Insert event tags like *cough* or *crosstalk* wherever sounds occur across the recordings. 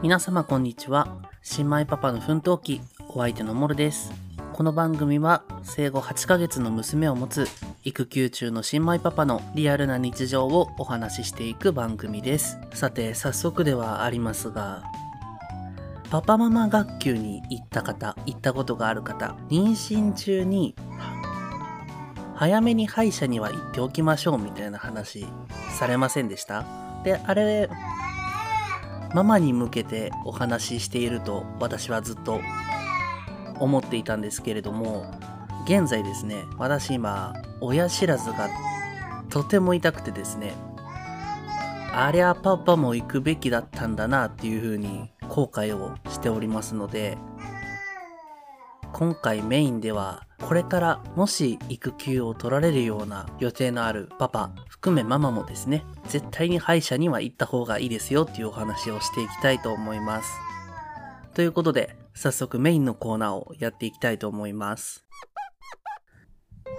皆様こんにちは。新米パパの奮闘記、お相手のモルです。この番組は生後8ヶ月の娘を持つ育休中の新米パパのリアルな日常をお話ししていく番組です。さて、早速ではありますが、パパママ学級に行った方、行ったことがある方、妊娠中に早めに歯医者には行っておきましょうみたいな話されませんでした？で、あれ、ママに向けてお話ししていると私はずっと思っていたんですけれども、現在ですね、私今、親知らずがとても痛くてですね、ありゃパパも行くべきだったんだなっていうふうに後悔をしておりますので、今回メインではこれからもし育休を取られるような予定のあるパパ含めママもですね絶対に歯医者には行った方がいいですよっていうお話をしていきたいと思います。ということで早速メインのコーナーをやっていきたいと思います。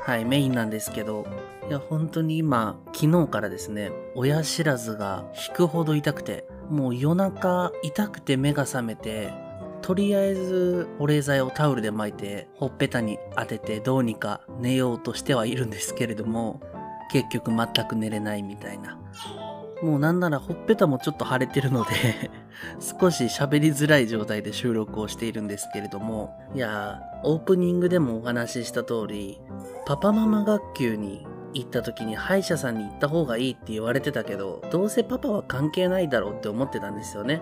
はいメインなんですけどいや本当に今昨日からですね親知らずが引くほど痛くてもう夜中痛くて目が覚めてとりあえず保冷剤をタオルで巻いてほっぺたに当ててどうにか寝ようとしてはいるんですけれども結局全く寝れないみたいな。もうなんならほっぺたもちょっと腫れてるので *laughs* 少し喋りづらい状態で収録をしているんですけれども。いやーオープニングでもお話しした通りパパママ学級に行った時に歯医者さんに行った方がいいって言われてたけどどうせパパは関係ないだろうって思ってたんですよね。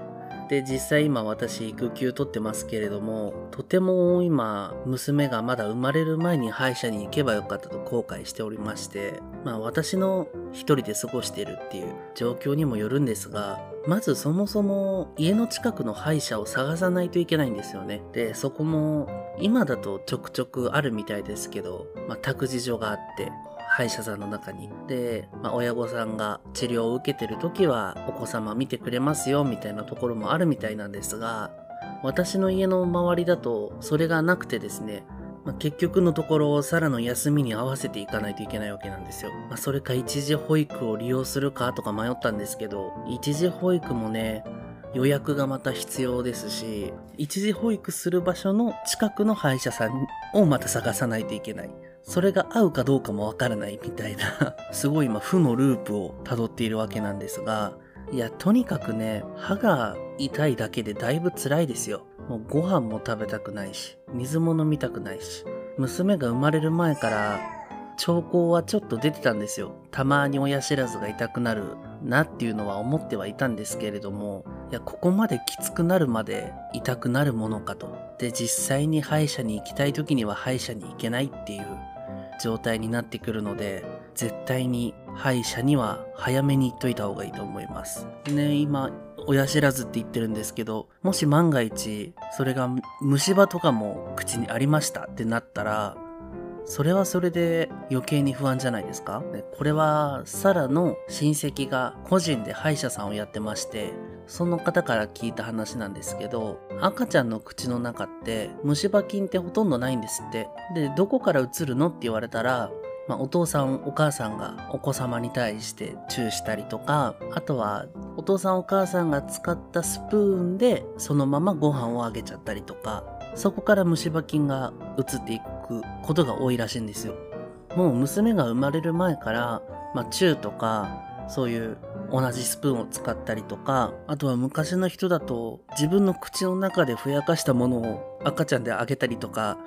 で実際今私育休取ってますけれどもとても今娘がまだ生まれる前に歯医者に行けばよかったと後悔しておりましてまあ私の一人で過ごしているっていう状況にもよるんですがまずそもそも家の近くの歯医者を探さないといけないんですよね。でそこも今だとちょくちょくあるみたいですけど、まあ、託児所があって歯医者さんの中に。で、まあ、親御さんが治療を受けてる時はお子様見てくれますよみたいなところもあるみたいなんですが、私の家の周りだとそれがなくてですね、まあ、結局のところ、サラの休みに合わせていかないといけないわけなんですよ。まあ、それか一時保育を利用するかとか迷ったんですけど、一時保育もね、予約がまた必要ですし、一時保育する場所の近くの歯医者さんをまた探さないといけない。それが合うかどうかもわからないみたいな、*laughs* すごい今負のループを辿っているわけなんですが、いや、とにかくね、歯が痛いだけでだいぶ辛いですよ。もうご飯も食べたくないし、水も飲みたくないし、娘が生まれる前から、兆候はちょっと出てたんですよ。たまに親知らずが痛くなるなっていうのは思ってはいたんですけれども、いや、ここまできつくなるまで痛くなるものかと。で、実際に歯医者に行きたい時には歯医者に行けないっていう状態になってくるので、絶対に歯医者には早めに行っといた方がいいと思います。ね、今、親知らずって言ってるんですけど、もし万が一、それが虫歯とかも口にありましたってなったら、それはそれで余計に不安じゃないですか？これはサラの親戚が個人で歯医者さんをやってまして、その方から聞いた話なんですけど、赤ちゃんの口の中って虫歯菌ってほとんどないんですって。で、どこから移るのって言われたら、まあ、お父さんお母さんがお子様に対してチューしたりとか、あとはお父さんお母さんが使ったスプーンでそのままご飯をあげちゃったりとか、そこから虫歯菌が移っていくことが多いらしいんですよ。もう娘が生まれる前から、まあ、チューとか、そういう同じスプーンを使ったりとか、あとは昔の人だと自分の口の中でふやかしたものを赤ちゃんであげたりとか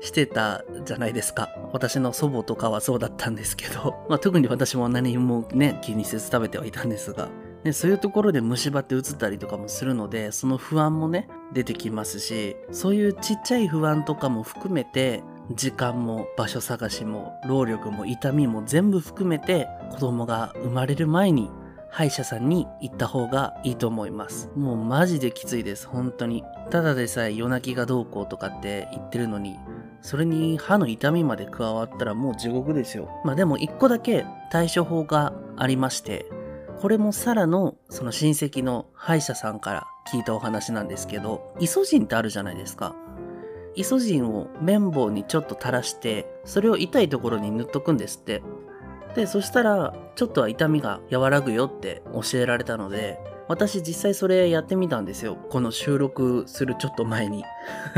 してたじゃないですか。私の祖母とかはそうだったんですけど、*laughs* まあ、特に私も何もね、気にせず食べてはいたんですが、でそういうところで虫歯って移ったりとかもするので、その不安もね、出てきますし、そういうちっちゃい不安とかも含めて、時間も場所探しも労力も痛みも全部含めて子供が生まれる前に歯医者さんに行った方がいいと思います。もうマジできついです、本当に。ただでさえ夜泣きがどうこうとかって言ってるのに、それに歯の痛みまで加わったらもう地獄ですよ。まあでも一個だけ対処法がありまして、これもサラのその親戚の歯医者さんから聞いたお話なんですけど、イソジンってあるじゃないですか。イソジンを綿棒にちょっと垂らして、それを痛いところに塗っとくんですって。で、そしたら、ちょっとは痛みが和らぐよって教えられたので、私実際それやってみたんですよ。この収録するちょっと前に。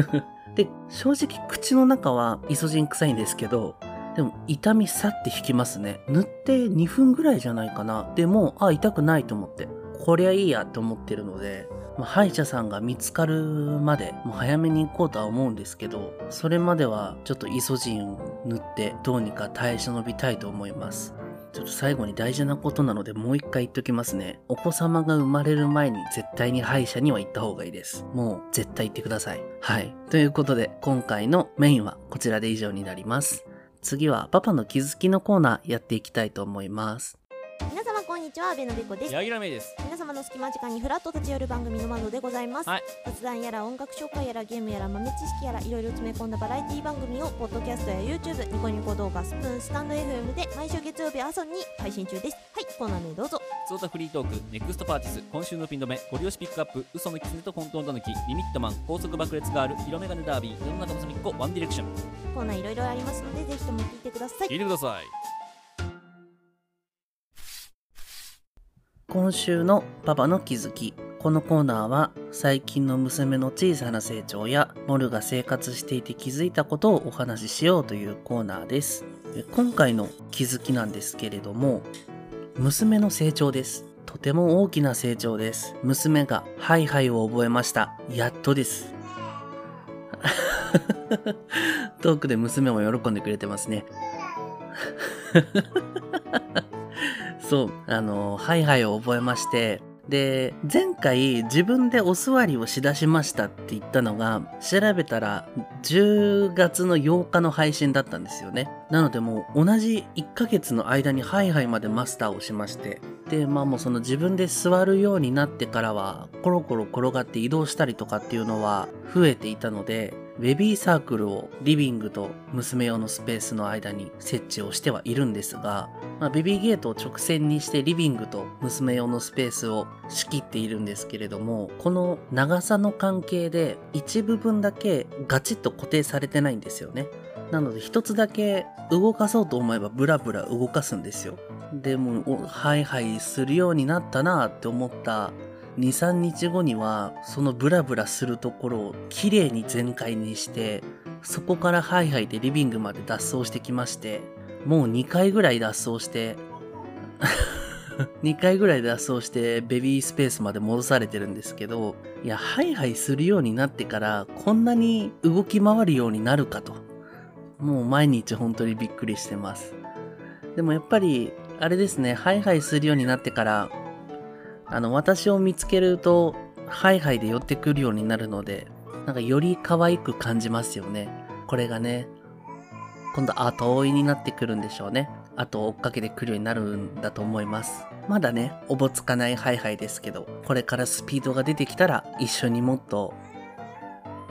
*laughs* で、正直口の中はイソジン臭いんですけど、でも痛みさって引きますね。塗って2分ぐらいじゃないかな。でも、あ、痛くないと思って。こりゃいいやって思ってるので、まあ、歯医者さんが見つかるまで、もう早めに行こうとは思うんですけど、それまではちょっとイソジンを塗ってどうにか耐え忍びたいと思います。ちょっと最後に大事なことなのでもう一回言っときますね。お子様が生まれる前に絶対に歯医者には行った方がいいです。もう絶対行ってください。はい。ということで今回のメインはこちらで以上になります。次はパパの気づきのコーナーやっていきたいと思います。ちは阿部のべこです。柳楽芽です。皆様の隙間時間にフラット立ち寄る番組の窓でございます、はい。雑談やら音楽紹介やらゲームやら豆知識やらいろいろ詰め込んだバラエティ番組をポッドキャストや YouTube ニコニコ動画スプーンスタンド FM で毎週月曜日朝に配信中です。はいコーナー名どうぞ。ゾータフリートークネクストパーティス今週のピン止めゴリ押しピックアップ嘘の狐と混沌狸リミットマン高速爆裂ガール色眼鏡ダービー世の中の隅っこワンディレクション。コーナーいろいろありますのでぜひとも聞いてください。聞いてください今週のパパの気づき。このコーナーは最近の娘の小さな成長やモルが生活していて気づいたことをお話ししようというコーナーです。今回の気づきなんですけれども、娘の成長です。とても大きな成長です。娘がハイハイを覚えました。やっとです。*laughs* トークで娘も喜んでくれてますね。そう、あの、ハイハイを覚えまして、で、前回自分でお座りをしだしましたって言ったのが、調べたら10月の8日の配信だったんですよね。なのでもう同じ1ヶ月の間にハイハイまでマスターをしまして、で、まあもうその自分で座るようになってからは、コロコロ転がって移動したりとかっていうのは増えていたので、ベビーサークルをリビングと娘用のスペースの間に設置をしてはいるんですが、まあ、ベビーゲートを直線にしてリビングと娘用のスペースを仕切っているんですけれども、この長さの関係で一部分だけガチッと固定されてないんですよね。なので一つだけ動かそうと思えばブラブラ動かすんですよ。でも、ハイハイするようになったなって思った2、3日後には、そのブラブラするところを綺麗に全開にして、そこからハイハイでリビングまで脱走してきまして、もう2回ぐらい脱走して *laughs* 2回ぐらい脱走してベビースペースまで戻されてるんですけど、いや、ハイハイするようになってからこんなに動き回るようになるかと。もう毎日本当にびっくりしてます。でもやっぱり、あれですね、ハイハイするようになってからあの、私を見つけると、ハイハイで寄ってくるようになるので、なんかより可愛く感じますよね。これがね、今度後追いになってくるんでしょうね。後を追っかけてくるようになるんだと思います。まだね、おぼつかないハイハイですけど、これからスピードが出てきたら、一緒にもっと、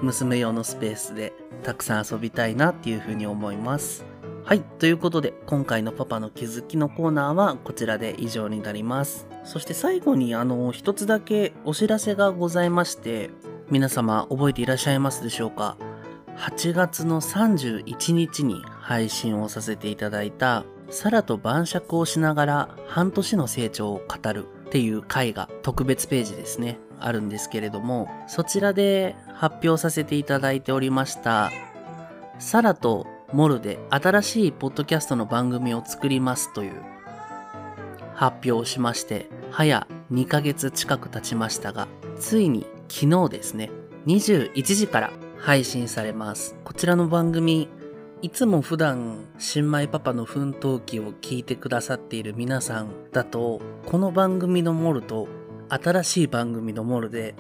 娘用のスペースでたくさん遊びたいなっていうふうに思います。はい。ということで、今回のパパの気づきのコーナーはこちらで以上になります。そして最後にあの、一つだけお知らせがございまして、皆様覚えていらっしゃいますでしょうか ?8 月の31日に配信をさせていただいた、サラと晩酌をしながら半年の成長を語るっていう回が特別ページですね、あるんですけれども、そちらで発表させていただいておりました、サラとモルで新しいポッドキャストの番組を作りますという発表をしまして、早2ヶ月近く経ちましたが、ついに昨日ですね、21時から配信されます。こちらの番組、いつも普段、新米パパの奮闘記を聞いてくださっている皆さんだと、この番組のモルと新しい番組のモルで、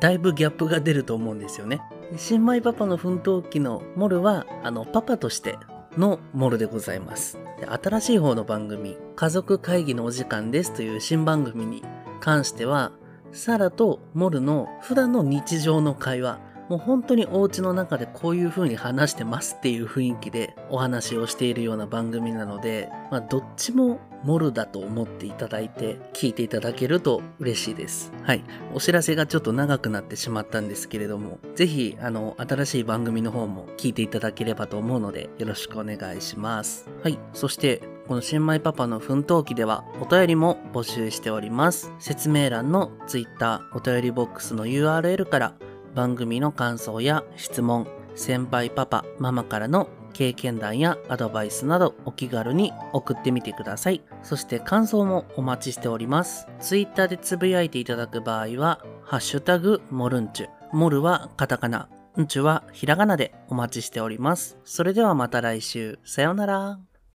だいぶギャップが出ると思うんですよね。新米パパの奮闘記のモルは、あの、パパとしてのモルでございます。新しい方の番組、家族会議のお時間ですという新番組に関しては、サラとモルの普段の日常の会話、もう本当にお家の中でこういう風に話してますっていう雰囲気でお話をしているような番組なので、まあどっちもモルだと思っていただいて聞いていただけると嬉しいです。はい。お知らせがちょっと長くなってしまったんですけれども、ぜひあの新しい番組の方も聞いていただければと思うのでよろしくお願いします。はい。そしてこの新米パパの奮闘記ではお便りも募集しております。説明欄の Twitter お便りボックスの URL から番組の感想や質問、先輩パパ、ママからの経験談やアドバイスなどお気軽に送ってみてください。そして感想もお待ちしております。Twitter でつぶやいていただく場合は、ハッシュタグモルンチュ。モルはカタカナ、んちゅはひらがなでお待ちしております。それではまた来週。さようなら。